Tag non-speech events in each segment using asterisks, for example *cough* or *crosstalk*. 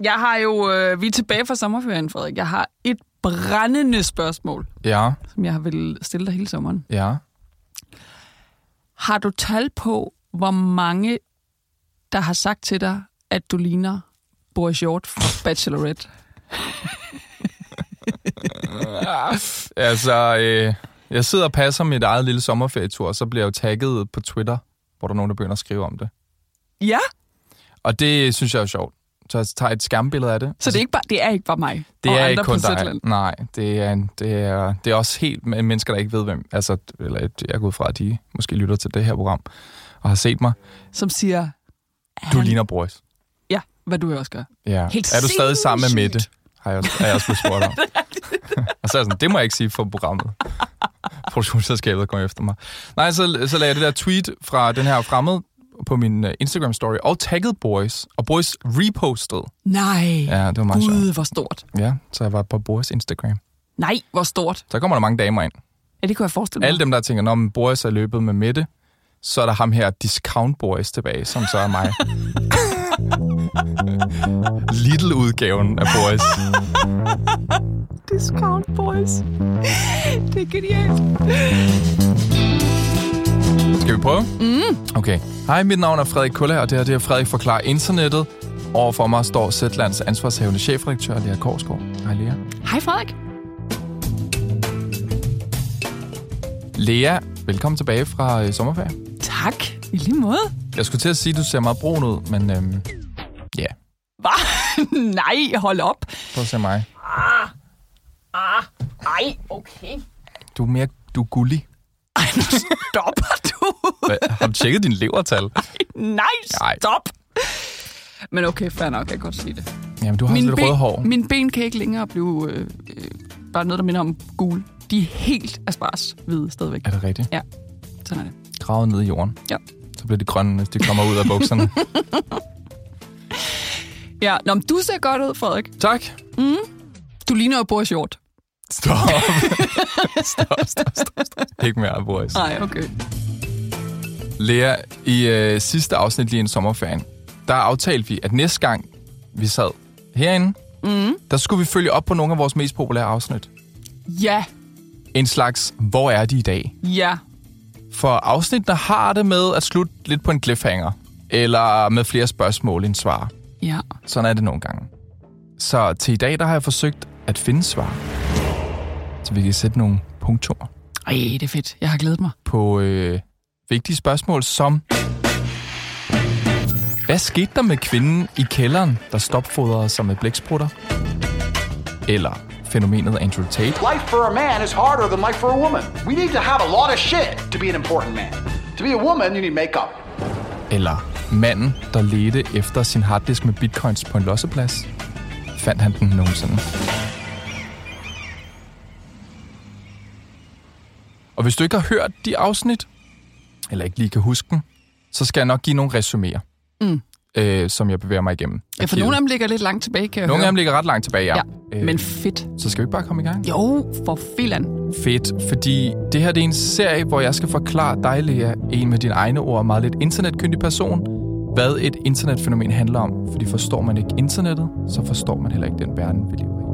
Jeg har jo... Øh, vi er tilbage fra sommerferien, Frederik. Jeg har et brændende spørgsmål, Ja, som jeg vil stille dig hele sommeren. ja. Har du tal på, hvor mange, der har sagt til dig, at du ligner Boris Hjort fra Bachelorette? *laughs* Altså, øh, jeg sidder og passer mit eget lille sommerferietur, og så bliver jeg jo tagget på Twitter, hvor der er nogen, der begynder at skrive om det. Ja, Og det synes jeg er sjovt. Så tager et skærmbillede af det. så det er, ikke bare, det er ikke bare mig det er andre ikke kun dig. Nej, det er, det, er, det er også helt mennesker, der ikke ved, hvem... Altså, eller jeg går ud fra, at de måske lytter til det her program og har set mig. som siger... Du han- ligner Boris. Ja, hvad du også gør. Ja. Helt er du stadig sammen med. Mette? Har jeg også, har jeg også blevet spurgt om. *laughs* *laughs* og så er jeg sådan, det må jeg ikke sige for programmet. *laughs* Produktionsselskabet kommer efter mig. Nej, så, så lagde jeg det der tweet fra den her fremmed på min uh, Instagram-story, og tagget Boris, og Boris repostede. Nej, Ja, det var meget sjovt. Gud, hvor stort. Ja, så jeg var på Boris Instagram. Nej, hvor stort. Så kommer der mange damer ind. Ja, det kunne jeg forestille mig. Alle dem, der tænker, når Boris er løbet med Mette, så er der ham her, Discount Boris, tilbage, som så er mig. *laughs* Little-udgaven af Boris. Discount boys. *laughs* det er genialt. Skal vi prøve? Mm. Okay. Hej, mit navn er Frederik Kulla, og det her det er Frederik Forklarer Internettet. Overfor mig står Zetlands ansvarshavende chefredaktør, Lea Korsgaard. Hej, Lea. Hej Frederik. Lea, velkommen tilbage fra øh, sommerferie. Tak. I lige måde. Jeg skulle til at sige, at du ser meget brun ud, men øhm, ja, Hvad? *laughs* Nej, hold op. prøv at se mig. Ah, ej, okay. Du er mere du er gullig. Ej, nu stopper du. Hvad, har du tjekket din levertal? Nej, Nej. stop. Men okay, fair nok, jeg kan godt sige det. Jamen, du har sådan lidt røde hår. Mine ben kan ikke længere blive øh, øh, bare noget, der minder om gul. De er helt aspars hvide stadigvæk. Er det rigtigt? Ja, sådan er det. Gravet ned i jorden. Ja. Så bliver de grønne, hvis de kommer ud af bukserne. *laughs* Ja, Nå, men du ser godt ud, Frederik. tak. Du ligner jo Boris Hjort. *laughs* Stop. stop, stop, stop, stop. Ikke mere, Boris. Nej, okay. Lea, i øh, sidste afsnit lige en sommerferien, der aftalte vi, at næste gang vi sad herinde, mm. der skulle vi følge op på nogle af vores mest populære afsnit. Ja, En slags, hvor er de i dag? ja. For afsnittene har det med at slutte lidt på en cliffhanger, eller med flere spørgsmål end svar. Ja. Sådan er det nogle gange. Så til i dag, der har jeg forsøgt at finde svar. Så vi kan sætte nogle punkter Ej, det er fedt. Jeg har glædet mig. på øh, vigtige spørgsmål som... Hvad skete der med kvinden i kælderen, der stopfodrede sig med blæksprutter? Eller fænomenet Andrew Tate? Life for a man is harder than life for a woman. We need to have a lot of shit to be an important man. To be a woman, you need makeup. Eller manden, der ledte efter sin harddisk med bitcoins på en losseplads? Fandt han den nogensinde? Og hvis du ikke har hørt de afsnit, eller ikke lige kan huske den, så skal jeg nok give nogle resuméer, Mm. øh, som jeg bevæger mig igennem. Ja, for nogle af dem ligger lidt langt tilbage, kan jeg Nogle af høre. dem ligger ret langt tilbage, ja. Ja, men fedt. Så skal vi ikke bare komme i gang? Jo, for filan. Fedt, fordi det her det er en serie, hvor jeg skal forklare dig, Lea, en med dine egne ord, meget lidt internetkyndig person, hvad et internetfænomen handler om. Fordi forstår man ikke internettet, så forstår man heller ikke den verden, vi lever i.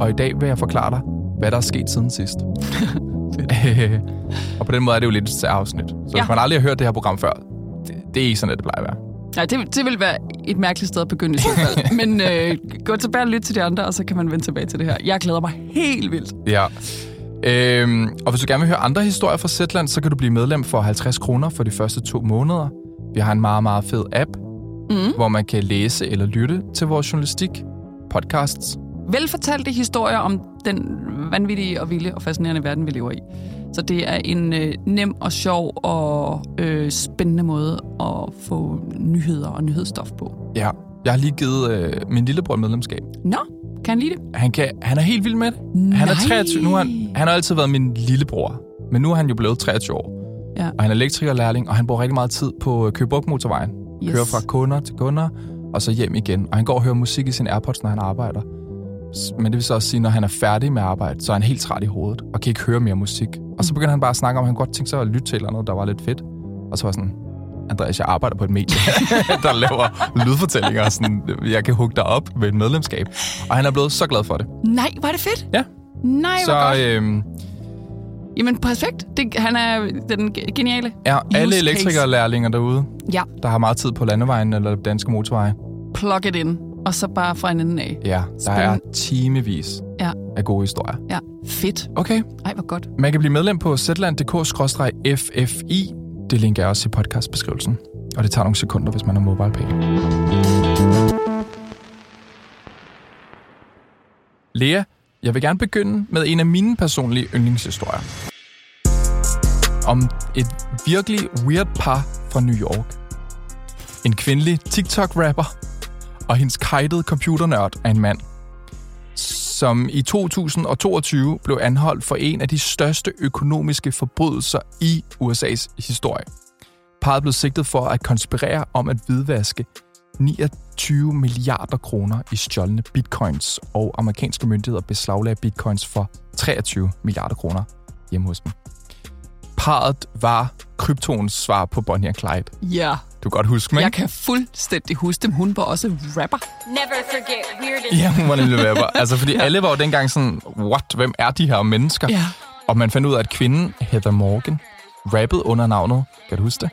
Og i dag vil jeg forklare dig, hvad der er sket siden sidst. *laughs* *laughs* og på den måde er det jo lidt et afsnit. Så. Ja. hvis man aldrig har hørt det her program før, det, det er ikke sådan, at det plejer at være. Nej, det, det vil være et mærkeligt sted at begynde i så fald. *laughs* Men øh, gå tilbage og lyt til de andre, og så kan man vende tilbage til det her. Jeg glæder mig helt vildt. Ja. Øhm, og hvis du gerne vil høre andre historier fra Zetland, så kan du blive medlem for 50 kroner for de første to måneder. Vi har en meget, meget fed app, mm. hvor man kan læse eller lytte til vores journalistik, podcasts. Velfortalte historier om den vanvittige og vilde og fascinerende verden, vi lever i. Så det er en øh, nem og sjov og øh, spændende måde at få nyheder og nyhedsstof på. Ja. Jeg har lige givet øh, min lillebror medlemskab. Nå, kan han lide det? Han, kan, han er helt vild med det. Han er Nej. 23. Nu er han, han har altid været min lillebror, men nu er han jo blevet 23 år. Ja. Og han er elektrikerlærling, og han bruger rigtig meget tid på øh, Køge motorvejen. Yes. Kører fra kunder til kunder, og så hjem igen. Og han går og hører musik i sin Airpods, når han arbejder. Men det vil så også sige, når han er færdig med arbejde, så er han helt træt i hovedet, og kan ikke høre mere musik. Og så begynder han bare at snakke om, at han godt tænkte sig at lytte til eller andet, der var lidt fedt. Og så var sådan, Andreas, jeg arbejder på et medie, *laughs* der laver lydfortællinger, og sådan, jeg kan hugge dig op med et medlemskab. Og han er blevet så glad for det. Nej, var det fedt? Ja, Nej, hvor så godt. øh, Jamen, perfekt. Det, han er den ge- geniale. er alle case. elektrikerlærlinger derude, Ja, der har meget tid på landevejen eller danske motorveje. plug it in. Og så bare fra en enden af. Ja, der er timevis Ja, af gode historier. ja. Fedt. Okay, Ej, hvor godt. man kan blive medlem på zland.dk-ffi. Det linker jeg også i podcastbeskrivelsen. Og det tager nogle sekunder, hvis man har MobilePay. Lea, jeg vil gerne begynde med en af mine personlige yndlingshistorier. Om et virkelig weird par fra New York. En kvindelig TikTok-rapper og hendes kajtede computernørd af en mand, som i 2022 blev anholdt for en af de største økonomiske forbrydelser i USA's historie. Parret blev sigtet for at konspirere om at hvidvaske 29 milliarder kroner i stjålne bitcoins, og amerikanske myndigheder beslaglagde bitcoins for 23 milliarder kroner hjemme hos dem. Parret var kryptoens svar på Bonnie og Clyde. Ja. Du kan godt huske mig, Jeg kan fuldstændig huske dem. Hun var også rapper. Never forget weird as Ja, hun var nemlig rapper. *laughs* Altså, fordi ja. alle var jo dengang sådan, what, hvem er de her mennesker? Ja. Og man fandt ud af, at kvinden, Heather Morgan, rappede under navnet, kan du huske det?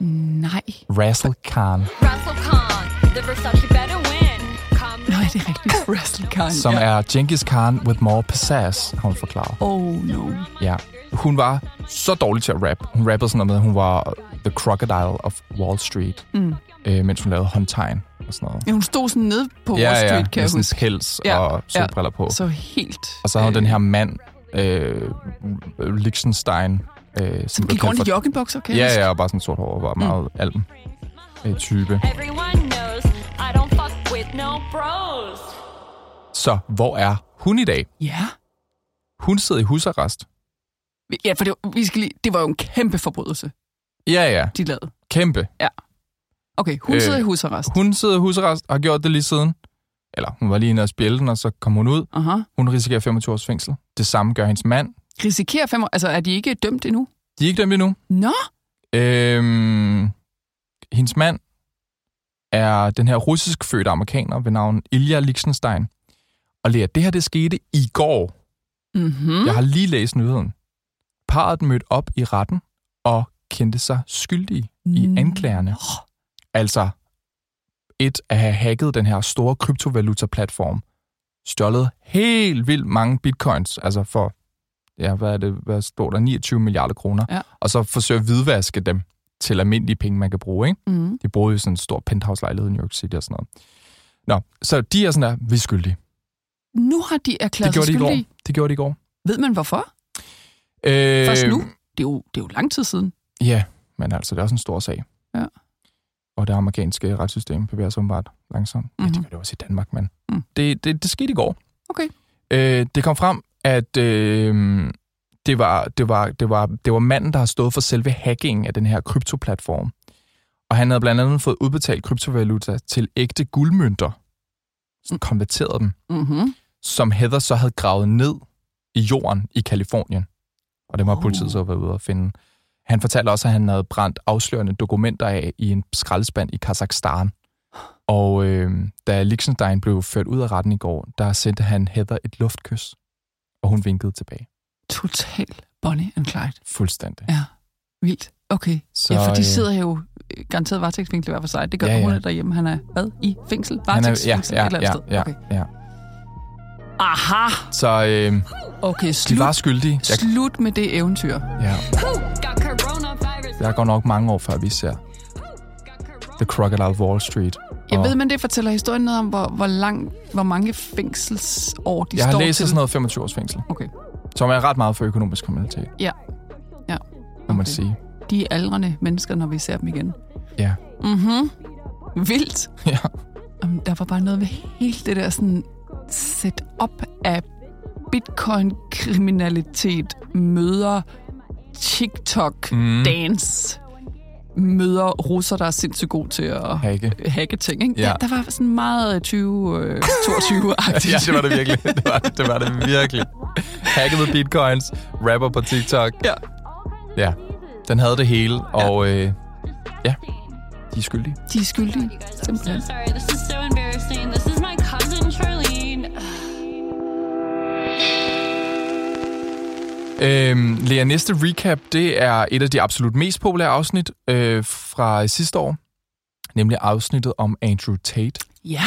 Nej. Razzle Khan, Russell Khan, the Versace better win. Come Nej, det er rigtigt. Wrestle Khan. som ja. er Genghis Khan with more pizzazz, har hun forklaret. Oh no. Ja. Hun var så dårlig til at rap. Hun rappede sådan noget med, at hun var the crocodile of Wall Street, Mm. øh, mens hun lavede håndtegn og sådan noget. Ja, hun stod sådan nede på Wall Street, kan med jeg sådan huske. pels Ja, og solbriller på. Så helt... Og så havde hun øh, den her mand, øh, Liechtenstein, øh, som, Som blev gik rundt i for- joggingbukser, kan jeg Ja, ja, og bare sådan sort hår, og var meget mm. alm øh, type. Everyone knows I don't fuck with no bros. Så hvor er hun i dag? Ja. Hun sidder i husarrest. Ja, for det, var- vi skal lige, det var jo en kæmpe forbrydelse, Ja, ja. de lavede. Kæmpe. Okay, hun Øh, sidder i husarrest. Hun sidder i husarrest og har gjort det lige siden. Eller hun var lige inde og spjælde den, og så kom hun ud. Aha. Hun risikerer 25 års fængsel. Det samme gør hendes mand. Risikerer fem år... Altså, er de ikke dømt endnu? De er ikke dømt endnu. Nå, Øhm, hendes mand er den her russisk fødte amerikaner ved navn Ilya Liechtenstein. Og Lea, det her det skete i går. mm-hmm. Jeg har lige læst nyheden. Parret mødte op i retten og kendte sig skyldige i Mm. anklagerne. Altså et at have hacket den her store kryptovaluta-platform, stjålet helt vildt mange bitcoins, altså for, ja, hvad er det, hvad står der, 29 milliarder kroner, Ja. og så forsøge at hvidvaske dem til almindelige penge, man kan bruge, ikke? Mm. De boede i sådan en stor penthouse-lejlighed i New York City og sådan noget. Nå, så de er sådan der, vi er skyldige. Nu har de erklæret Det sig de i skyldige. Det gjorde de i går. Ved man hvorfor? Øh, Først nu? Det er, jo, det er jo lang tid siden. Ja, men altså, det er også en stor sag. Ja. Og det amerikanske retssystem bevæger sig åbenbart langsomt. Mm-hmm. Ja, Mhm. det gør det også i Danmark, men Mm. det, det, det skete i går. Okay. Øh, det kom frem, at øh, det, var, det, var, det, var, det var manden, der har stået for selve hackingen af den her kryptoplatform. Og han havde blandt andet fået udbetalt kryptovaluta til ægte guldmønter, som konverterede dem, Mm-hmm. som Heather så havde gravet ned i jorden i Kalifornien. Og det må Oh. politiet så være ude at finde. Han fortalte også, at han havde brændt afslørende dokumenter af i en skraldespand i Kazakhstan. Og øh, da Liechtenstein blev ført ud af retten i går, der sendte han Heather et luftkys, og hun vinkede tilbage. Total Bonnie and Clyde. Fuldstændig. Ja, vildt. Okay. Så, ja, for de øh, sidder jo øh, garanteret varetægtsfængsel hver for sig. Det gør Ja, ja, ja. ja. hun derhjemme. Han er hvad? I fængsel? Ja, Varetægtsfængsel ja, ja, sted? ja, Okay. ja. Aha! Så øh, Okay, de slut, var skyldige. Jeg, slut med det eventyr. ja, der går nok mange år, før vi ser The Crocodile Wall Street. Jeg ved, men det fortæller historien noget om, hvor, hvor, lang, hvor mange fængselsår de jeg står har læst sådan noget 25 års fængsel, Okay, som er ret meget for økonomisk kriminalitet, ja. Ja, må man okay. sige. De er aldrende mennesker, når vi ser dem igen. Ja. Mhm. Vildt. ja. Jamen, der var bare noget ved hele det der sådan setup af bitcoin-kriminalitet møder TikTok-dance møder russer, der er sindssygt gode til at Hacke. hacke ting. Ikke? Ja. Der, der var sådan meget 20, øh, 22-agtigt. *laughs* Ja, det var det virkelig. Det var det, det, var det virkelig. Hacket med bitcoins, rapper på TikTok. Ja. Ja, den havde det hele, og øh, Ja, de er skyldige. De er skyldige. Simpelthen. Øhm, Lea, næste recap, det er et af de absolut mest populære afsnit øh, fra sidste år. Nemlig afsnittet om Andrew Tate. Ja.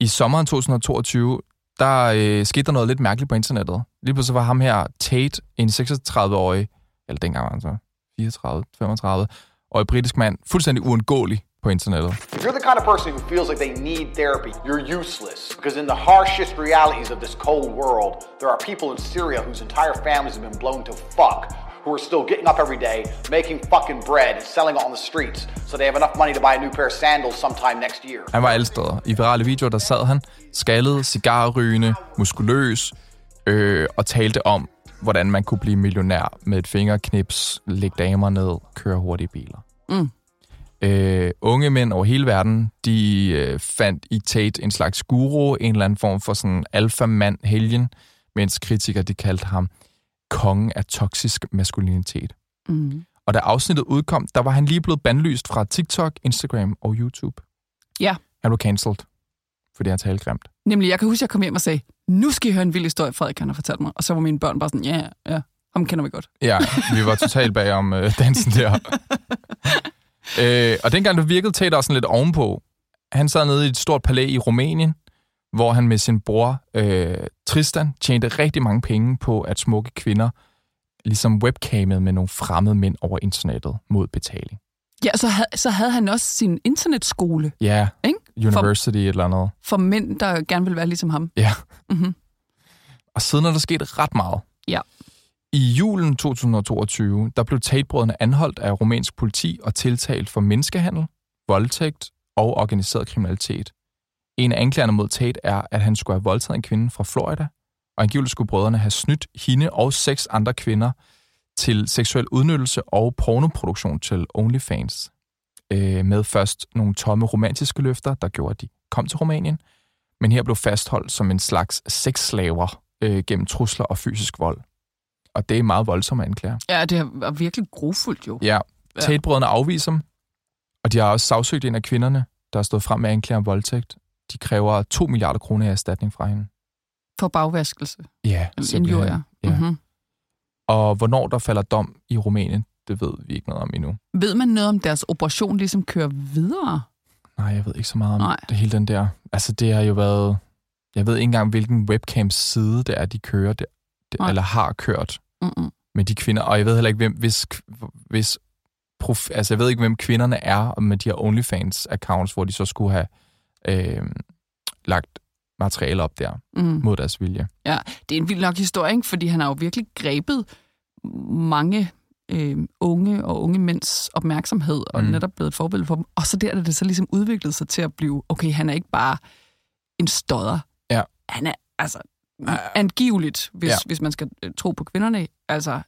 I sommeren 2022, der øh, skete der noget lidt mærkeligt på internettet. Lige pludselig var ham her, Tate, en 36-årig, eller dengang var han så 34, 35, årig britisk mand, fuldstændig uundgåelig på internettet. If you're the kind of person who feels like they need therapy, you're useless. Because in the harshest realities of this cold world, there are people in Syria whose entire families have been blown to fuck, who are still getting up every day, making fucking bread, and selling it on the streets, so they have enough money to buy a new pair of sandals sometime next year. Han var alle steder. I virale videoer, der sad han skaldet, cigarrygende, muskuløs, øh, og talte om, hvordan man kunne blive millionær med et fingerknips, lægge damer ned, køre hurtige biler. Mm. Øh, unge mænd over hele verden, de øh, fandt i Tate en slags guru, en eller anden form for sådan alfamand helgen, mens kritikere de kaldte ham kongen af toksisk maskulinitet. Mm. Og da afsnittet udkom, der var han lige blevet bandlyst fra TikTok, Instagram og YouTube. Ja. Han blev cancelled, fordi han talte grimt. Nemlig, jeg kan huske, at jeg kom hjem og sagde, nu skal I høre en vild historie, Frederik han har fortalt mig. Og så var mine børn bare sådan, ja, ja, ham kender vi godt. Ja, vi var totalt bag om øh, dansen der. *laughs* øh, og dengang der virkede også sådan lidt ovenpå. Han sad nede i et stort palæ i Rumænien, hvor han med sin bror øh, Tristan tjente rigtig mange penge på, at smukke kvinder ligesom webcamede med nogle fremmede mænd over internettet mod betaling. Ja, så, havde, så havde han også sin internetskole Ja, ikke? University et eller andet. for mænd, der gerne vil være ligesom ham. Ja. Mhm. Og siden er der sket ret meget. Ja. I julen 2022, der blev Tate-brødrene anholdt af rumænsk politi og tiltalt for menneskehandel, voldtægt og organiseret kriminalitet. En af anklagerne mod Tate er, at han skulle have voldtaget en kvinde fra Florida, og angiveligt skulle brødrene have snydt hende og seks andre kvinder til seksuel udnyttelse og pornoproduktion til OnlyFans. Øh, med først nogle tomme romantiske løfter, der gjorde, at de kom til Rumænien, men her blev fastholdt som en slags sexslaver øh, gennem trusler og fysisk vold. Og det er meget voldsomme anklager. Ja, det var virkelig grofuldt jo. Ja, Tate-brødrene afviser dem, og de har også sagsøgt en af kvinderne, der har stået frem med anklager om voldtægt. De kræver 2 milliarder kroner i erstatning fra hende. For bagvaskelse. Ja, Eller injurier. Ja. Mm-hmm. Og hvornår der falder dom i Rumænien, det ved vi ikke noget om endnu. Ved man noget om deres operation ligesom kører videre? Nej, jeg ved ikke så meget om Nej. det hele den der. Altså, det har jo været... Jeg ved ikke engang, hvilken webcam-side det er, de kører det, det Nej. eller har kørt Mm-mm. med de kvinder. Og jeg ved heller ikke, hvem, hvis, hvis prof, altså, jeg ved ikke, hvem kvinderne er med de her OnlyFans-accounts, hvor de så skulle have øh, lagt materiale op der Mm. mod deres vilje. Ja, det er en vild nok historie, ikke? fordi han har jo virkelig grebet mange øh, unge og unge mænds opmærksomhed, og mm. netop blevet et forbillede for dem. Og så der er det så ligesom udviklet sig til at blive, okay, han er ikke bare en stodder. Ja. Han er altså angiveligt, hvis, Ja. hvis man skal øh, tro på kvinderne, altså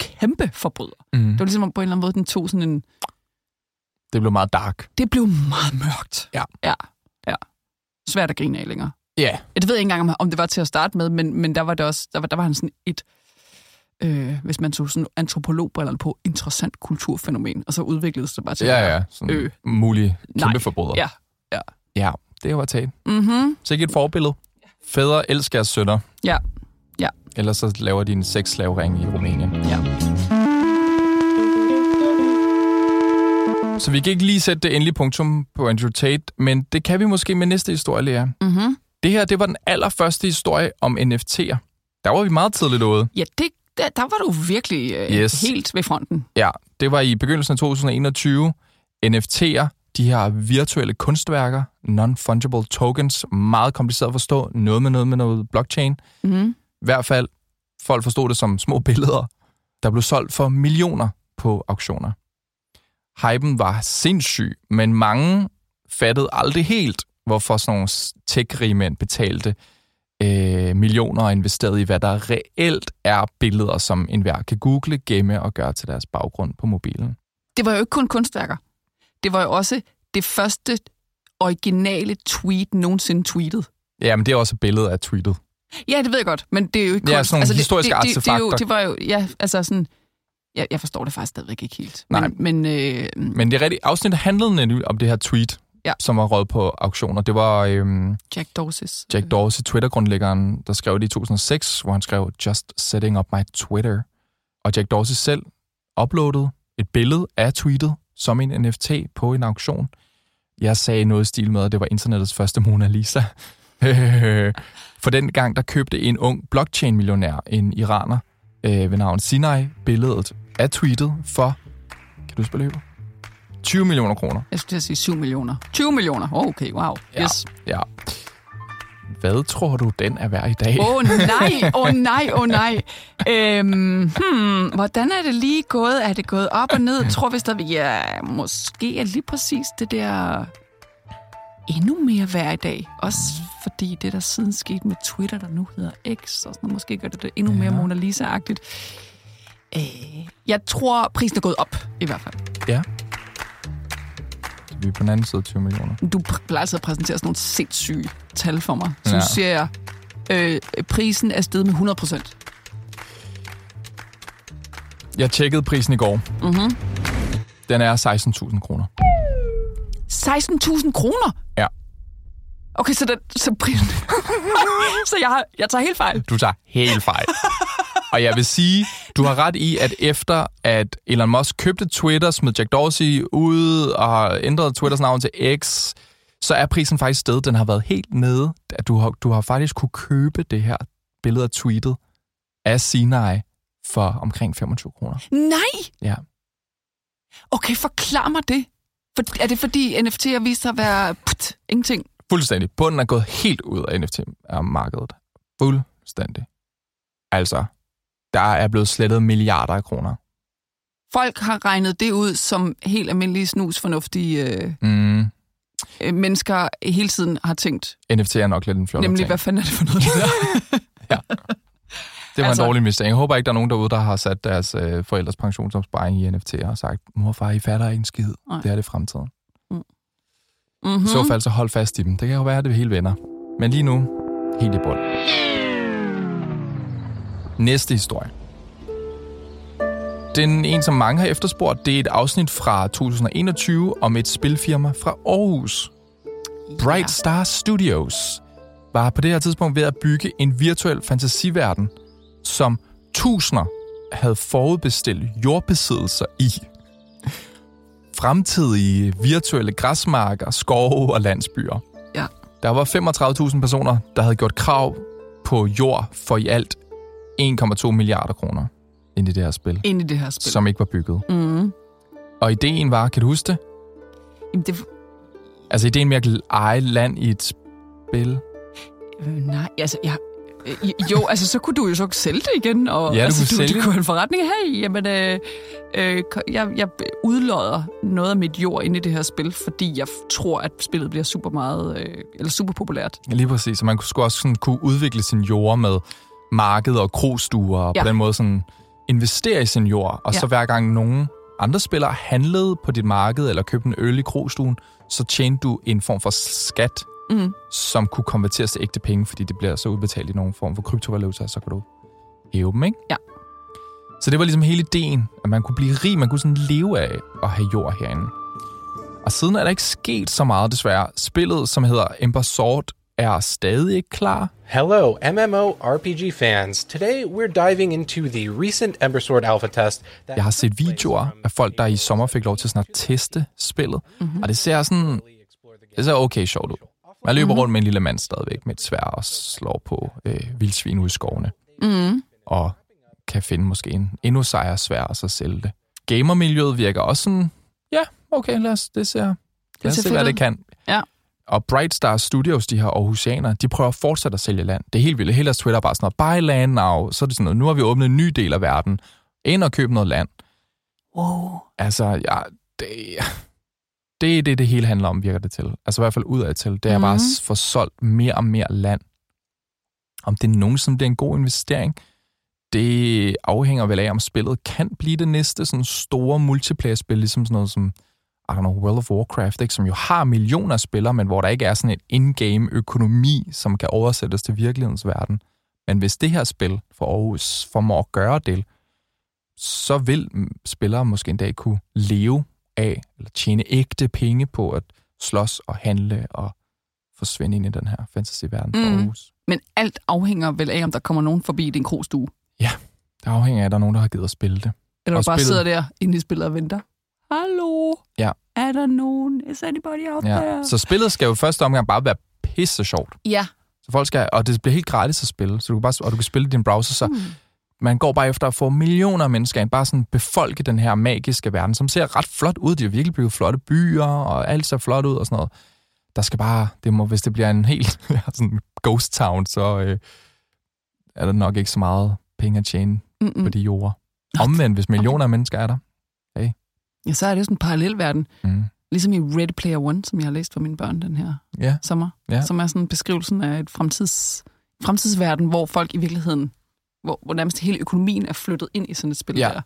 kæmpe forbryder. Mm. Det var ligesom på en eller anden måde, den tog sådan en... Det blev meget dark. Det blev meget mørkt. Ja. Ja, ja. Svært at grine af længere. Ja. Ja, det ved jeg ikke engang, om- om det var til at starte med, men, men der var det også, der var, der var han sådan et, øh, hvis man tog sådan antropologbrillerne på, interessant kulturfænomen, og så udviklede det sig bare til Ja, ja. Sådan Øh. mulig Nej. kæmpe forbryder. Ja, ja. Ja, det var taget. Mm-hmm. Så ikke et forbillede. Fædre elsker jeres sønner. Ja, ja, Ellers så laver de en sexslavering i Rumænien. ja. Så vi kan ikke lige sætte det endelige punktum på Andrew Tate, men det kan vi måske med næste historie, Lea. Mm-hmm. Det her, det var den allerførste historie om NFT'er. Der var vi meget tidligt ude. Ja, det, der, der var du virkelig øh, Yes. helt ved fronten. Ja, det var i begyndelsen af 2021. NFT'er, de her virtuelle kunstværker, non-fungible tokens, meget kompliceret at forstå, noget med noget med noget blockchain. Mm-hmm. I hvert fald, folk forstod det som små billeder, der blev solgt for millioner på auktioner. Hypen var sindssyg, men mange fattede aldrig helt, hvorfor sådan nogle tech mænd betalte øh, millioner og investerede i, hvad der reelt er billeder, som enhver kan google, gemme og gøre til deres baggrund på mobilen. Det var jo ikke kun kunstværker. Det var jo også det første originale tweet nogensinde tweetet. Ja, men det er også et billede af tweetet. Ja, det ved jeg godt, men det er jo ikke Ja, sådan nogle det- historiske det, det, det, er jo, det var jo, ja, altså sådan, Jeg, jeg forstår det faktisk stadigvæk ikke helt. Nej. Men, men øh, Men det er rigtigt. Afsnittet handlede nemlig om det her tweet, Ja. som var råd på auktioner. Det var øhm, Jack Dorses. Jack Dorsey, Twitter-grundlæggeren, der skrev det i 2006, hvor han skrev, Just setting up my Twitter. Og Jack Dorsey selv uploadede et billede af tweetet som en NFT på en auktion. Jeg sagde noget i stil med, at det var internettets første Mona Lisa. *laughs* For den gang, der købte en ung blockchain-millionær, en iraner øh, ved navn Sinai, billedet af tweetet for, kan du huske beløbet? 20 millioner kroner. Jeg skulle til at sige 7 millioner. 20 millioner. Oh, okay, wow. Ja. Yes. Ja. Hvad tror du, den er værd i dag? Åh oh, *laughs* nej, åh oh, nej, åh oh, nej. Øhm, hmm, hvordan er det lige gået? Er det gået op og ned? Tror vist, at ja, måske er lige præcis det der endnu mere værd i dag. Også fordi det, der siden skete med Twitter, der nu hedder X, og sådan, noget, måske gør det det endnu mere Ja. Mona Lisa-agtigt. Øh, jeg tror, prisen er gået op, i hvert fald. Ja. Vi er på den anden side af 20 millioner. Du plejer altid at præsentere sådan nogle sindssyge tal for mig. Så Ja. nu siger jeg, øh, prisen er steget med 100 procent. Jeg tjekkede prisen i går. Mm-hmm. Den er 16.000 kroner. 16.000 kroner? Ja. Okay, så, der, så prisen... *laughs* så jeg, har, jeg tager helt fejl. Du tager helt fejl. Og jeg vil sige, du har ret i, at efter at Elon Musk købte Twitter, smed Jack Dorsey ud og har ændret Twitters navn til X, så er prisen faktisk sted. Den har været helt nede. At du har, du har faktisk kunne købe det her billede af tweetet af Sinai for omkring 25 kroner. Nej! Ja. Okay, forklar mig det. For, er det fordi NFT har vist sig at være put, ingenting? Fuldstændig. Bunden er gået helt ud af NFT-markedet. Fuldstændig. Altså, der er blevet slettet milliarder af kroner. Folk har regnet det ud, som helt almindelige snusfornuftige øh, Mm. øh, mennesker hele tiden har tænkt. NFT er nok lidt en fjollet Nemlig, ting. hvad fanden er det for noget, *laughs* *laughs* det der? Det var altså, en dårlig mistake. Jeg håber ikke, der er nogen derude, der har sat deres øh, forældres pensionsopsparing i NFT og sagt, mor og far, I fatter ikke en skid. Nej. Det er det fremtiden. Mm-hmm. I så fald så hold fast i dem. Det kan jo være, at det hele vender. Men lige nu, helt i bund. Næste historie. Den en, som mange har efterspurgt, det er et afsnit fra 2021 om et spilfirma fra Aarhus. Bright Star Studios var på det her tidspunkt ved at bygge en virtuel fantasiverden, som tusinder havde forudbestilt jordbesiddelser i. Fremtidige virtuelle græsmarker, skove og landsbyer. Ja. Der var 35.000 personer, der havde gjort krav på jord for i alt 1,2 milliarder kroner ind i det her spil, Ind i det her spil. som ikke var bygget. Mm. Og ideen var, kan du huske det? Jamen, det, Altså ideen med at eje land i et spil. øh, nej, altså, jeg, øh, jo, altså, så kunne du jo så sælge det igen. Og, Ja, du altså, kunne sælge du, det. kunne en forretning. Hey, jamen, øh, øh, jeg, jeg udlodder noget af mit jord ind i det her spil, fordi jeg tror, at spillet bliver super meget, øh, eller super populært. Ja, lige præcis. Så man skulle også sådan kunne udvikle sin jord med marked og krostuer, og Ja. på den måde sådan investere i sin jord. Og Ja. så hver gang nogen andre spillere handlede på dit marked eller købte en øl i krostuen, så tjente du en form for skat, Mm. som kunne konverteres til ægte penge, fordi det bliver så udbetalt i nogen form for kryptovaluta, så kan du hæve dem, ikke? Ja. Så det var ligesom hele ideen, at man kunne blive rig, man kunne sådan leve af at have jord herinde. Og siden er der ikke sket så meget, desværre. Spillet, som hedder Ember Sword, er stadig ikke klar. Hello, MMORPG fans. Today we're diving into the recent Ember Sword alpha test. that Jeg har set videoer af folk, der i sommer fik lov til sådan at teste spillet. Mm-hmm. Og det ser sådan... Det ser okay sjovt ud. Man løber rundt med en lille mand stadigvæk med et svær og slår på øh, vildsvin ude i skovene. Mm. Og kan finde måske en endnu sejere svær og så sælge det. Gamermiljøet virker også sådan... Ja, okay, lad os, det ser, lad os ser se, hvad ud. det kan. Ja. Og Bright Star Studios, de her Aarhusianere, de prøver at fortsætte at sælge land. Det er helt vildt. Hele deres Twitter er bare sådan noget, buy land now. Så er det sådan noget, nu har vi åbnet en ny del af verden. Ind og køb noget land. Wow. Altså, ja, det, det er det, det hele handler om, virker det til. Altså i hvert fald udad til. Det er mm. bare Mhm. at få solgt mere og mere land. Om det nogensinde bliver en god investering, det afhænger vel af, om spillet kan blive det næste sådan store multiplayer-spil, ligesom sådan noget som I don't know, World of Warcraft, ikke? som jo har millioner af spillere, men hvor der ikke er sådan en in-game økonomi, som kan oversættes til virkelighedens verden. Men hvis det her spil for Aarhus formår at gøre det, så vil spillere måske en dag kunne leve af, eller tjene ægte penge på at slås og handle og forsvinde ind i den her fantasy-verden for Mm. Aarhus. Men alt afhænger vel af, om der kommer nogen forbi din krogstue. Det afhænger af, at der er nogen, der har givet at spille det. Eller Og du bare spillet. sidder der inde i spillet og venter. Hallo? Ja. Er der nogen? Is anybody out Ja. there? Så spillet skal jo første omgang bare være pisse sjovt. Ja. Så folk skal, og det bliver helt gratis at spille, så du kan bare, og du kan spille i din browser, så Mm. man går bare efter at få millioner af mennesker ind, bare sådan befolke den her magiske verden, som ser ret flot ud. De har virkelig bygget flotte byer, og alt ser flot ud og sådan noget. Der skal bare, det må, hvis det bliver en helt *laughs* sådan ghost town, så øh, er der nok ikke så meget penge at tjene mm. Mm-mm. på de jorder. Omvendt, hvis millioner af mennesker er der. Ja, så er det jo sådan en parallelverden. Mm. Ligesom i Red Player One, som jeg har læst for mine børn den her Ja, sommer. Ja. Som er sådan beskrivelsen af et fremtids, fremtidsverden, hvor folk i virkeligheden, hvor, hvor nærmest hele økonomien er flyttet ind i sådan et spil Ja. der.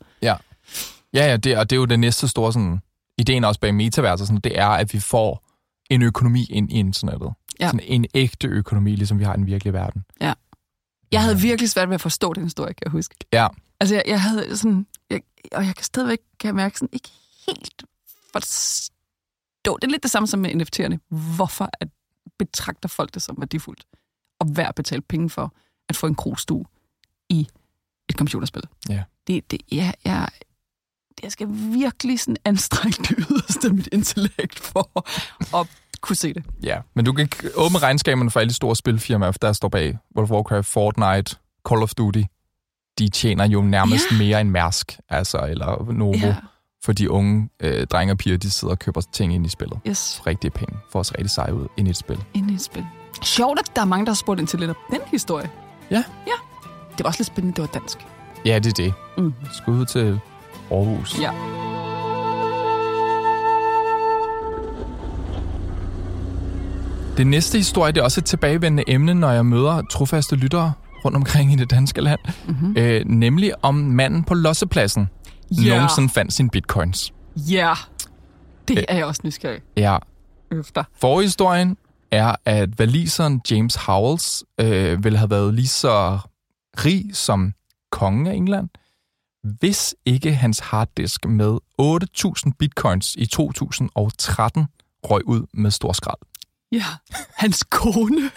Ja, ja, det, og det er jo det næste store sådan, ideen også bag metaverset, sådan, det er, at vi får en økonomi ind i internettet. Ja. Sådan en ægte økonomi, ligesom vi har i den virkelige verden. Jeg havde virkelig svært ved at forstå den historie, kan jeg huske. Ja, Altså, jeg, jeg havde sådan... Jeg, og jeg kan stadigvæk kan jeg mærke sådan ikke helt forstå. Det er lidt det samme som med NFT'erne. Hvorfor at betragter folk det som værdifuldt? Og værd at betale penge for at få en krogstue i et computerspil. Ja. Det, det, jeg, jeg, jeg skal virkelig sådan anstrenge det yderste af mit intellekt for at kunne se det. ja. Men du kan ikke åbne regnskaberne for alle de store spilfirmaer, der står bag World of Warcraft, Fortnite, Call of Duty. De tjener jo nærmest Ja. mere end Mærsk, altså, eller Novo, ja. For de unge øh, drenge og piger, de sidder og køber ting ind i spillet. yes. Rigtige penge, for os rigtig seje ud ind i et spil. Ind i et spil. Sjovt, at der er mange, der har spurgt ind til lidt om den historie. Ja. Ja. Det var også lidt spændende, det var dansk. Ja, det er det. Mm. Skud til Aarhus. Ja. Det næste historie, det er også et tilbagevendende emne, når jeg møder trofaste lyttere rundt omkring i det danske land. Mm-hmm. Øh, nemlig om manden på lossepladsen Ja. nogensinde fandt sine bitcoins. Ja. Det er jeg også nysgerrig Ja. efter. Forhistorien er, at valiseren James Howells øh, ville have været lige så rig som kongen af England, hvis ikke hans harddisk med 8.000 bitcoins i 2013 røg ud med stor skrald. Ja. Hans kone. *laughs*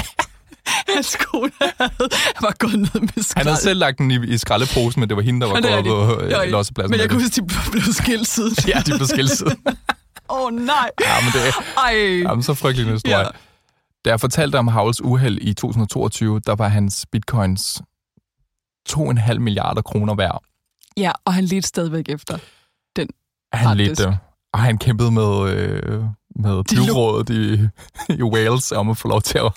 *laughs* Hans kone havde, var gået ned med Han skrald. havde selv lagt den i, i skraldeposen, men det var hende, der var Ja, gået på. Det er øh, lossepladsen. Men jeg kunne huske, de blev skilt siden. Ja, de blev skilt siden. *laughs* Åh, oh, nej. Ja, men det er Ej. jamen, så frygtelig en historie. Ja. Da jeg fortalte om Havls uheld i 2022, der var hans bitcoins 2,5 milliarder kroner værd. Ja, og han ledte stadigvæk efter. Han Harddisk. ledte, og han kæmpede med, øh, med byrådet i, i Wales om at få lov til at,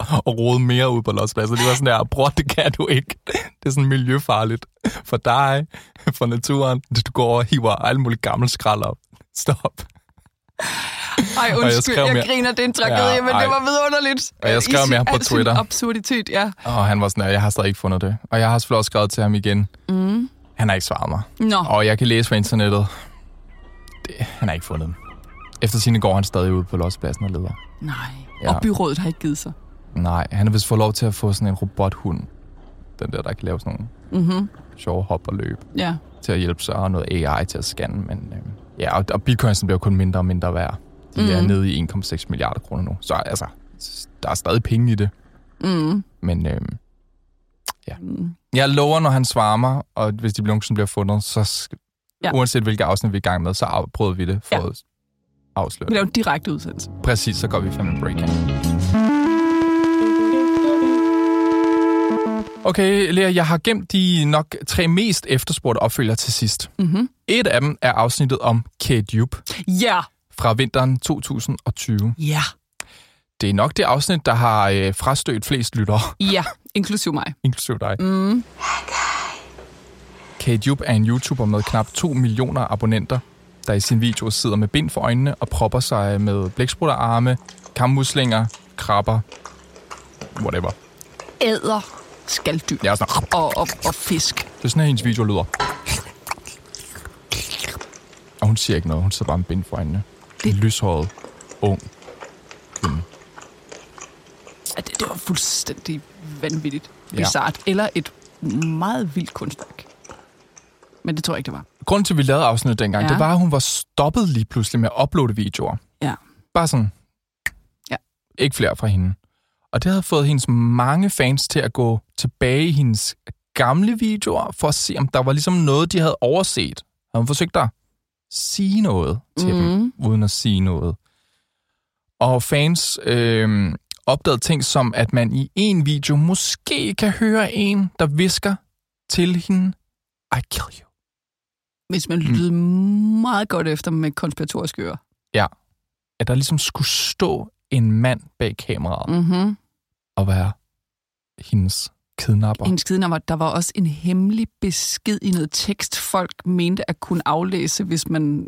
at rode mere ud på lospladsen. Det var sådan der, bror, det kan du ikke. Det er sådan miljøfarligt for dig, for naturen. Du går og hiver alt muligt gammelt skrald op. Stop. Ej, jeg undskyld, jeg, mere- griner, det er en tragedie, Ja, men ej. det var vidunderligt. Og jeg skrev I mere på Twitter. absurditet, ja. Og han var sådan der, jeg har stadig ikke fundet det. Og jeg har selvfølgelig også skrevet til ham igen. Mm. Han har ikke svaret mig. Nå, Og jeg kan læse på internettet. Det, han har ikke fundet dem. Efter sine går han stadig ud på lospladsen og leder. nej. Ja. Og byrådet har ikke givet sig. Nej, han har vist fået lov til at få sådan en robothund. Den der, der kan lave sådan nogle Mhm. sjove hop og løb Ja. til at hjælpe sig, og noget AI til at scanne. Men øh, ja, og, og bitcoinsen bliver kun mindre og mindre værd. De mm. er Mhm. nede i 1,6 milliarder kroner nu. Så altså, der er stadig penge i det. Mm. Men øh, Mm. jeg lover, når han svarer mig, og hvis de nogensinde bliver fundet, så sk- Ja. ja. uanset hvilke afsnit vi er i gang med, så afprøver vi det for Ja. ja. at afsløre Vi laver en direkte udsendelse. Præcis, så går vi fem break her. Okay, Lea, jeg har gemt de nok tre mest efterspurgte opfølgere til sidst. Mhm. Et af dem er afsnittet om Kate Jupe Ja. fra vinteren 2020. Ja. Det er nok det afsnit, der har øh, frastødt flest lyttere, *laughs* Ja. Inklusiv mig. inklusive dig. Mm. Kate Jupe er en YouTuber med knap 2 millioner abonnenter, der i sin video sidder med bind for øjnene og propper sig med blæksprutter-arme, kammuslinger, krabber, whatever. Æder skalddyr. Er sådan, Og, og, og fisk. det er sådan, at hendes video lyder. Og hun siger ikke noget, hun sidder bare med bind for øjnene. Det... En lyshåret, ung kvinde. Ja, Det, det var fuldstændig vanvittigt. Ja. Bizart. Eller et meget vildt kunstværk. Men det tror jeg ikke, det var. Grunden til, at vi lavede afsnittet dengang, Ja. ja. det var, at hun var stoppet lige pludselig med at uploade videoer. Ja. Bare sådan. Ja. Ikke flere fra hende. Og det havde fået hendes mange fans til at gå tilbage i hendes gamle videoer, for at se, om der var ligesom noget, de havde overset. Havde hun forsøgt at sige noget til mm. dem, uden at sige noget. Og fans øh, opdagede ting som, at man i en video måske kan høre en, der visker til hende, I kill you. Hvis man lyttede meget godt efter med konspiratoriske ører. Ja. At der ligesom skulle stå en mand bag kameraet mm. Mm-hmm. Og være hendes kidnapper. Hendes kidnapper, der var også en hemmelig besked i noget tekst, folk mente at kunne aflæse, hvis man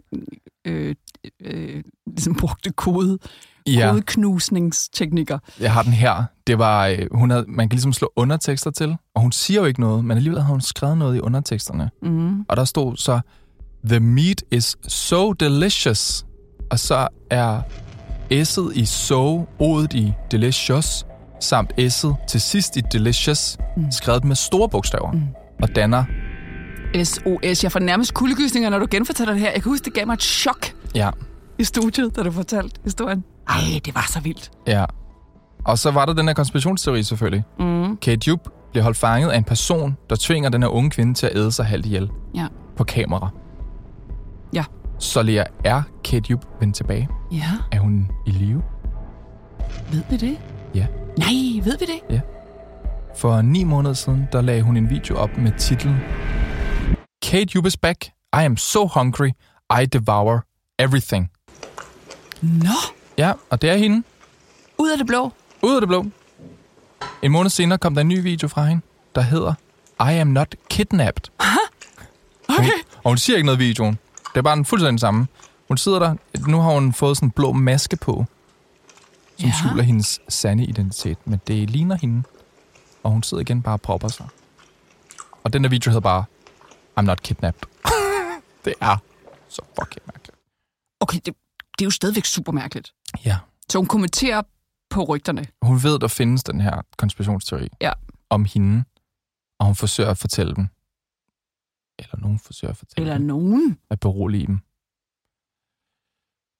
øh, øh, ligesom brugte kode, Ja, kodeknusningsteknikker. jeg har den her. Det var, øh, hun havde, man kan ligesom slå undertekster til, og hun siger jo ikke noget, men alligevel havde hun skrevet noget i underteksterne. Mm. Og der stod så, The meat is so delicious. Og så er S'et i so, O'et i delicious, samt S'et til sidst i delicious, mm. skrevet med store bogstaver. Mm. Og danner, SOS. Jeg får nærmest kuldegysninger, når du genfortæller det her. Jeg kan huske, det gav mig et chok ja, i studiet, da du fortalte historien. Ej, det var så vildt. ja. Og så var der den her konspirationsteori selvfølgelig. Mm. Kate Jupp bliver holdt fanget af en person, der tvinger den her unge kvinde til at æde sig halvt ihjel Ja. på kamera. Ja. Så Lea, er Kate Jupp vendt tilbage? Ja, Er hun i live? ved vi det? Ja. Nej, ved vi det? For ni måneder siden, der lagde hun en video op med titlen Kate Jupp is back. I am so hungry. I devour everything. Nå, Ja, og det er hende. ud af det blå. Ud af det blå. En måned senere kom der en ny video fra hende, der hedder I am not kidnapped. Okay. Hun, og hun siger ikke noget i videoen. Det er bare den fuldstændig samme. Hun sidder der. Nu har hun fået sådan en blå maske på, som Ja. skjuler hendes sande identitet. Men det ligner hende. Og hun sidder igen bare og propper sig. Og den der video hedder bare I'm not kidnapped. *laughs* det er så fucking mærkeligt. Okay, det, det er jo stadigvæk super mærkeligt. Ja. Så hun kommenterer på rygterne. Hun ved, der findes den her konspirationsteori Ja. om hende, og hun forsøger at fortælle dem. Eller nogen forsøger at fortælle Eller dem. nogen. At berolige dem.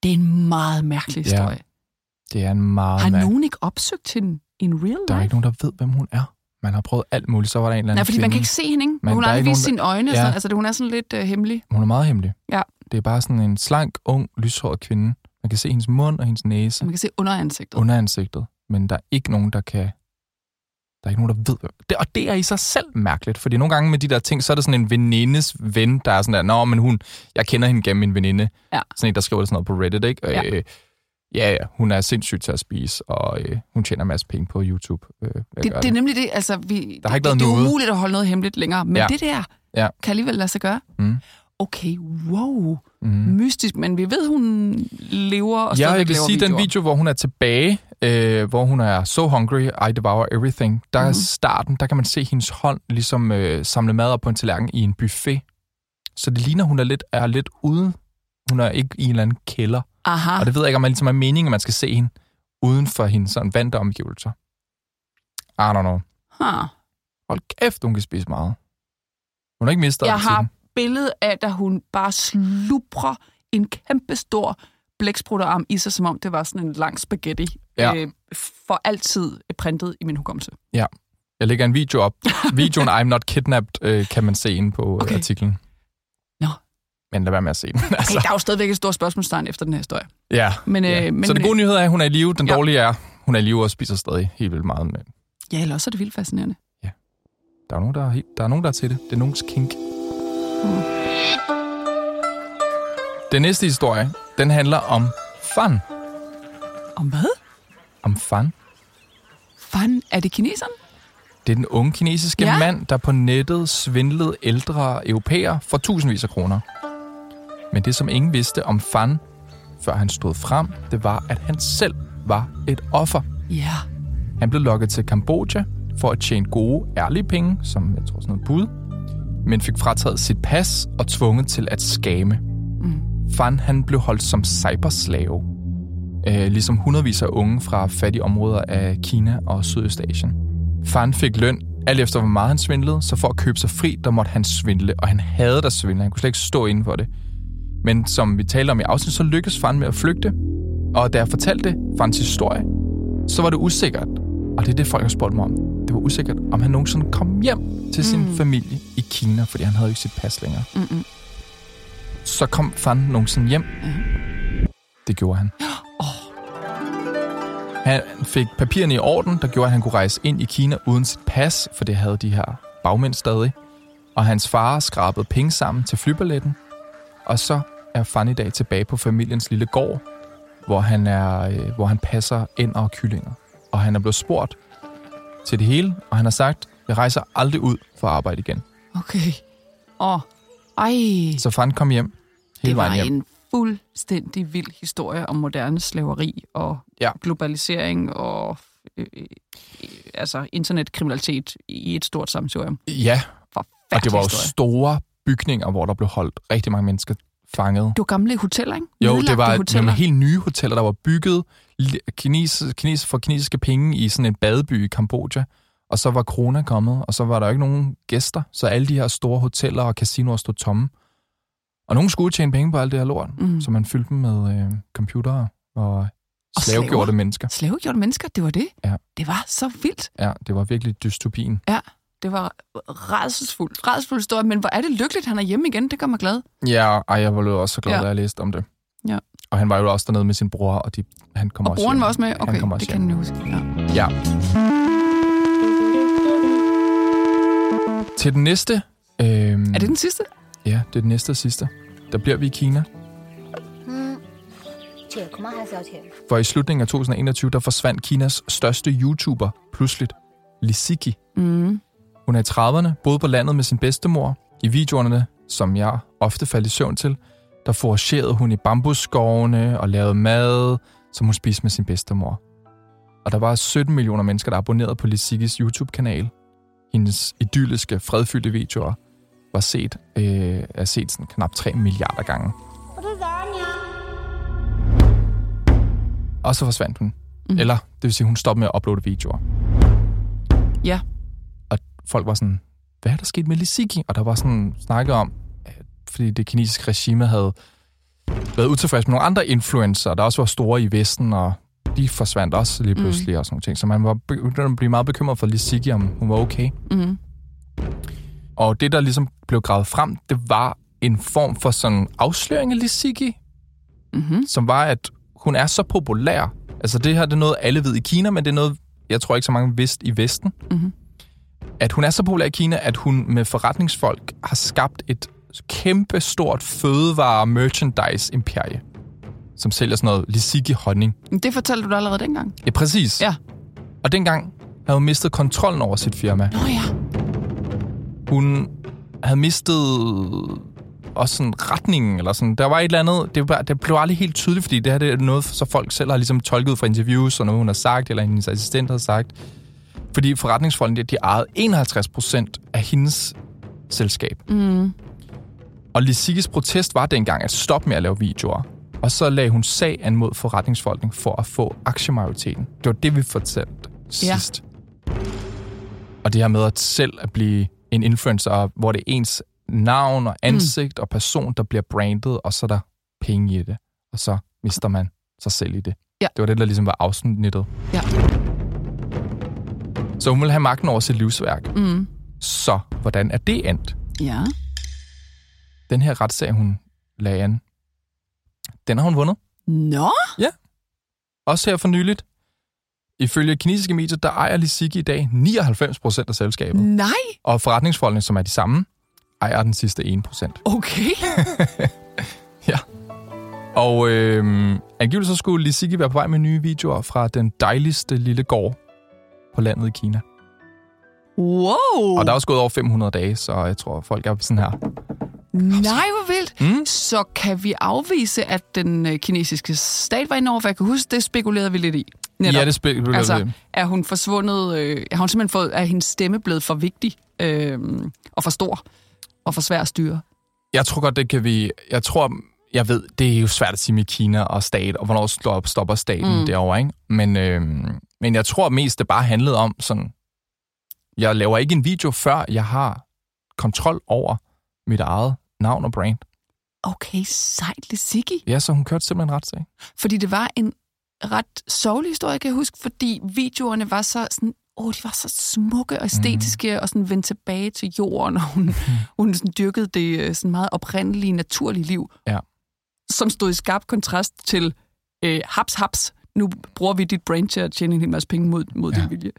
Det er en meget mærkelig Ja, historie. Det er en meget Har nogen ikke opsøgt hende in real Der er life? ikke nogen, der ved, hvem hun er. Man har prøvet alt muligt. Så var der en eller anden Nej, fordi man kvinde. kan ikke se hende, ikke? Men hun har aldrig vist nogen, sine øjne, Ja. så, altså det, hun er sådan lidt uh, hemmelig. Hun er meget hemmelig. Ja. Det er bare sådan en slank, ung, lyshåret kvinde. Man kan se hendes mund og hendes næse Så man kan se under ansigtet. under ansigtet. Men der er ikke nogen, der kan... Der er ikke nogen, der ved, det, og det er i sig selv mærkeligt, fordi nogle gange med de der ting, så er der sådan en venindes ven, der er sådan der, nå, men hun, jeg kender hende gennem min veninde. Ja. Sådan en, der skriver det sådan noget på Reddit, ikke? Ja. Øh, ja, ja, hun er sindssygt til at spise, og øh, hun tjener en masse penge på YouTube. Øh, Det, det er nemlig det, altså vi, Der har ikke det, været det er noget. umuligt at holde noget hemmeligt længere, men Ja. det der Ja. kan alligevel lade sig gøre. Mm. Okay, wow, Mm. mystisk, men vi ved, hun lever og Ja, jeg vil laver sige, videoer. den video, hvor hun er tilbage, øh, hvor hun er so hungry, I devour everything, der Mhm. er starten, der kan man se hendes hånd ligesom øh, samle mad op på en tallerken i en buffet. Så det ligner, hun er lidt, er lidt ude. Hun er ikke i en eller anden kælder. Aha, Og det ved jeg ikke, om man ligesom er meningen, at man skal se hende uden for hendes sådan vante omgivelser. I don't know. huh. Hold kæft, hun kan spise meget. Hun har ikke mistet Jeg har appetitten. billede af, da hun bare slubrer en kæmpe stor blæksprutterarm i sig, som om det var sådan en lang spaghetti. Ja. Øh, for altid printet i min hukommelse. Jeg lægger en video op. *laughs* Videoen I'm Not Kidnapped øh, kan man se inde på okay. artiklen. Men lad være med at se den. Altså, der er jo stadigvæk et stort spørgsmålstegn efter den her historie. ja. Men, ja. øh, men, Så det gode nyhed er, at hun er i live. Den Ja. dårlige er, hun er i live og spiser stadig helt vildt meget. Men Ja, eller også er det vildt fascinerende. der er nogen, der er, helt, der er, nogen, der er til det. Det er nogens kink. Den næste historie, den handler om fun. Om hvad? Om fun. Fanden, er det kineserne? Det er den unge kinesiske Ja. ja. mand, der på nettet svindlede ældre europæer for tusindvis af kroner. Men det, som ingen vidste om Fan, før han stod frem, det var, at han selv var et offer. Ja. Han blev lokket til Kambodja for at tjene gode, ærlige penge, som jeg tror sådan noget bud, men fik frataget sit pas og tvunget til at skame. Mm. Fan han blev holdt som cyberslave, øh, ligesom hundredvis af unge fra fattige områder af Kina og Sydøstasien. Fan fik løn Alt efter, hvor meget han svindlede, så for at købe sig fri, der måtte han svindle, og han havde der svindle. Han kunne slet ikke stå inden for det. Men som vi talte om i afsnit, så lykkedes faren med at flygte. Og da jeg fortalte farens historie, så var det usikkert, og det er det, folk har spurgt mig om. Det var usikkert, om han nogensinde kom hjem til sin mm. familie i Kina, fordi han havde jo ikke sit pas længere. Mm-mm. Så kom fanden nogensinde hjem. Ja. Det gjorde han. *gasps* Han fik papirerne i orden, der gjorde, at han kunne rejse ind i Kina uden sit pas, for det havde de her bagmænd stadig. Og hans far skrabede penge sammen til flyballetten. Og så er Fan i dag tilbage på familiens lille gård, hvor han, er, øh, hvor han passer ind og kyllinger. Og han er blevet spurgt til det hele, og han har sagt, jeg rejser aldrig ud for at arbejde igen. Okay. Åh, ej. Så Fan kom hjem hele Det var vejen hjem. en fuldstændig vild historie om moderne slaveri og Ja. globalisering og øh, øh, altså internetkriminalitet i et stort sammensurium. Ja, og det var jo store bygninger, hvor der blev holdt rigtig mange mennesker fanget. Det var gamle hoteller, ikke? Jo, det var hoteller. nogle helt nye hoteller, der var bygget kines, kines, for kinesiske penge i sådan en badeby i Kambodja. Og så var corona kommet, og så var der ikke nogen gæster, så alle de her store hoteller og casinoer stod tomme. Og nogen skulle tjene penge på alt det her lort, Mm. mm. så man fyldte dem med øh, computere og, Og slavegjorte slaver. mennesker. Slavegjorte mennesker, det var det. Ja. Det var så vildt. Ja, det var virkelig dystopien. Ja, det var rædselsfuldt, rædselsfuldt stort, men hvor er det lykkeligt, han er hjemme igen. Det gør mig glad. Ja, ej, jeg var jo også så glad, ja. da jeg læste om det. Ja. Og han var jo også dernede med sin bror, og de, han kom og også broren hjem. var også med? Okay, han kom også det hjem. kan jeg huske. Ja. ja. Til den næste... Øh... Er det den sidste? Ja, det er den næste og sidste. Der bliver vi i Kina. For i slutningen af 2021, der forsvandt Kinas største YouTuber pludseligt, Lisiki. Mm. Hun er i 30'erne, boede på landet med sin bedstemor. I videoerne, som jeg ofte faldt i søvn til, der foragerede hun i bambusskovene og lavede mad, som hun spiste med sin bedstemor. Og der var 17 millioner mennesker, der abonnerede på Lisikis YouTube-kanal. Hendes idylliske, fredfyldte videoer var set, øh, er set sådan knap 3 milliarder gange. Og så forsvandt hun. Mm. Eller, det vil sige, hun stoppede med at uploade videoer. Ja. Folk var sådan, hvad er der sket med Lisiki? Og der var sådan snakket om, at fordi det kinesiske regime havde været utilfreds med nogle andre influencer, der også var store i Vesten, og de forsvandt også lige pludselig mm. og sådan nogle ting. Så man var begyndt at blive meget bekymret for Lisiki, om hun var okay. Mm. Og det, der ligesom blev gravet frem, det var en form for sådan afsløring af Lisiki, Mm-hmm. som var, at hun er så populær. Altså det her, det er noget, alle ved i Kina, men det er noget, jeg tror ikke så mange vidste i Vesten. Mhm. At hun er så populær i Kina, at hun med forretningsfolk har skabt et kæmpe stort fødevare-merchandise-imperie, som sælger sådan noget Lisiki-honning. Det fortalte du allerede dengang. Ja, præcis. Ja. Og dengang havde hun mistet kontrollen over sit firma. Nå ja. Hun havde mistet også sådan retningen, eller sådan. Der var et eller andet, det, var, det blev aldrig helt tydeligt, fordi det her det er noget, så folk selv har ligesom tolket fra interviews, og noget, hun har sagt, eller hendes assistent har sagt. Fordi forretningsfolkene, de ejede 51 procent af hendes selskab. Mm. Og Lisikis protest var dengang at stoppe med at lave videoer. Og så lagde hun sag an mod forretningsfolkene for at få aktiemajoriteten. Det var det, vi fortalte Ja. sidst. Og det her med at selv at blive en influencer, hvor det er ens navn og ansigt mm. og person, der bliver brandet, og så er der penge i det. Og så mister man sig selv i det. Ja. Det var det, der ligesom var afsnittet. Ja. Så hun ville have magten over sit livsværk. Mm. Så hvordan er det endt? Ja. Den her retssag, hun lagde an, den har hun vundet. Nå? Også her for nyligt. Ifølge kinesiske medier, der ejer Lisiki i dag 99% af selskabet. Nej. Og forretningsfolkene, som er de samme, ejer den sidste 1%. Okay. *laughs* Og øh, angiveligt så skulle Lisiki være på vej med nye videoer fra den dejligste lille gård på landet i Kina. Wow. Og der er også gået over 500 dage, så jeg tror, folk er sådan her. Nej, hvor vildt. Mm. Så kan vi afvise, at den øh, kinesiske stat var inde over, for jeg kan huske, det spekulerede vi lidt i. Ja, det spiller Altså, er hun forsvundet, øh, har hun simpelthen fået, er hendes stemme blevet for vigtig øh, og for stor og for svær at styre? Jeg tror godt, det kan vi... Jeg tror, jeg ved, det er jo svært at sige med Kina og stat, og hvornår stopper staten Mm. derovre, ikke? Men, øh, men jeg tror mest, det bare handlede om sådan... Jeg laver ikke en video, før jeg har kontrol over mit eget navn og brand. Okay, sejt, Liziggy. Ja, så hun kørte simpelthen ret sag. Fordi det var en ret sørgelig historie, kan jeg huske, fordi videoerne var så sådan, åh, de var så smukke og æstetiske, mm. og sådan vendte tilbage til jorden, og hun, mm. *laughs* hun sådan dyrkede det øh, sådan meget oprindelige, naturlige liv, Ja. Som stod i skarp kontrast til øh, haps, haps, nu bruger vi dit brand til at tjene en hel masse penge mod, mod ja. din vilje.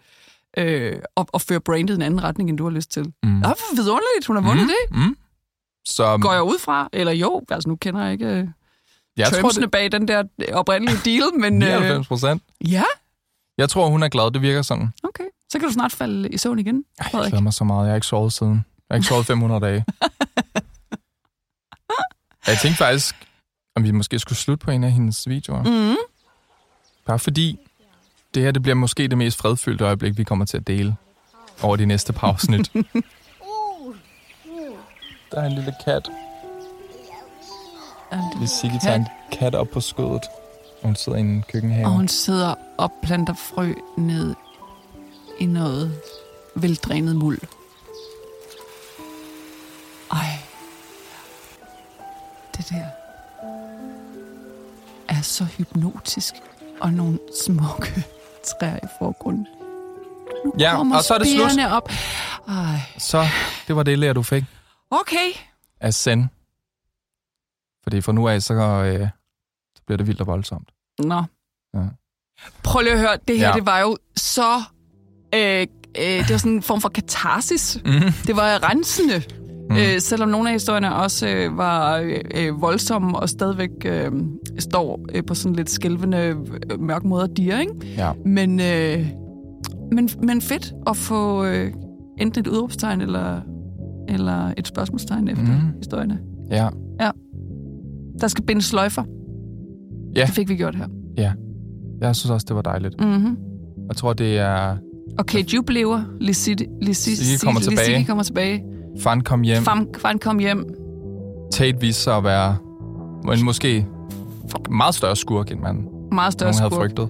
Øh, og, og føre brandet i en anden retning, end du har lyst til. Mm. Det er vidunderligt, hun har vundet mm. det. Mm. Så Går jeg ud fra? Eller jo, altså nu kender jeg ikke øh, jeg tror, det bag den der oprindelige deal, men... øh, 99 procent. ja, Jeg tror, hun er glad. Det virker sådan. okay. Så kan du snart falde i søvn igen, Ej, jeg glæder mig så meget. Jeg har ikke sovet siden. Jeg har ikke sovet 500 dage. *laughs* jeg tænkte faktisk, om vi måske skulle slutte på en af hendes videoer. Mm. Bare fordi, det her det bliver måske det mest fredfyldte øjeblik, vi kommer til at dele over de næste par afsnit. *laughs* Der er en lille kat. Hvis Sigge tager en kat op på skødet. og Hun sidder i en køkkenhave. Og hun sidder og planter frø ned i noget veldrænet muld. Ej. Det der er så hypnotisk. Og nogle smukke *laughs* træer i forgrunden. Nu Ja, og så er det slut. op. Ej. Så, det var det lærer, du fik Okay. af Zen. Fordi fra nu af, så, øh, så bliver det vildt og voldsomt. Nå. Ja. Prøv lige at høre, det her, Ja. det var jo så... Øh, øh, det var sådan en form for katarsis. Mhm. Det var rensende. Mm. Øh, selvom nogle af historierne også øh, var øh, øh, voldsomme og stadigvæk øh, står øh, på sådan lidt skælvende, øh, mørk måde at dire, ikke? Ja. Men, øh, men, men fedt at få øh, enten et udråbstegn eller, eller et spørgsmålstegn efter mm. historierne. Ja. Der skal bindes sløjfer. Ja. Det fik vi gjort her. Jeg synes også, det var dejligt. Mm-hmm. Jeg tror, det er... Og Kate Jupp lever. Lizzie Sigge kommer tilbage. kommer tilbage. Fan kom hjem. Fam, Fan kom hjem. Tate viste sig at være en måske meget større skurk, end man Meget større nogen havde skurk. frygtet.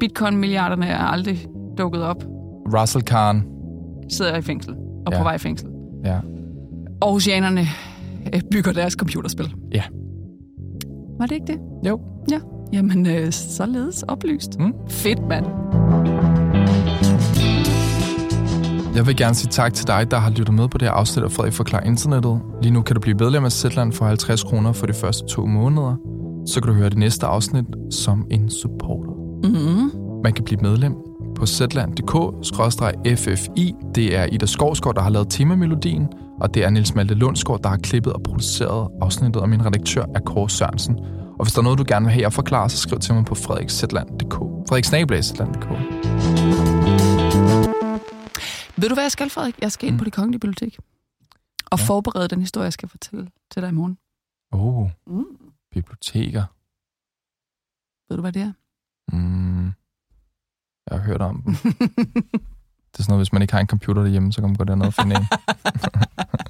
Bitcoin-milliarderne er aldrig dukket op. Russell Kahn. Sidder i fængsel. Og Ja. på vej i fængsel. Ja. Aarhusianerne øh, bygger deres computerspil. Ja. Var det ikke det? Jo. Ja. Jamen, øh, således oplyst. Mm. Fedt, mand. Jeg vil gerne sige tak til dig, der har lyttet med på det her afsnit af Frederik Forklar Internettet. Lige nu kan du blive medlem af Zetland for 50 kroner for de første to måneder. Så kan du høre det næste afsnit som en supporter. Mm-hmm. Man kan blive medlem på zland.dk-ffi. Det er Ida Skovsgaard, der har lavet temamelodien, og det er Niels Malte Lundsgaard, der har klippet og produceret afsnittet, og min redaktør er Kåre Sørensen. Og hvis der er noget, du gerne vil have, jeg forklarer, så skriv til mig på frederikszetland.dk. frederiksnablag.dk. Ved du, hvad jeg skal, Frederik? Jeg skal ind Mm. på det kongelige bibliotek. Og Ja. forberede den historie, jeg skal fortælle til dig i morgen. Oh, Mm. biblioteker. Ved du, hvad det er? Mm. Jeg har hørt om dem. *laughs* Det er sådan noget, hvis man ikke har en computer derhjemme, så kan man gå derned og finde en. *laughs*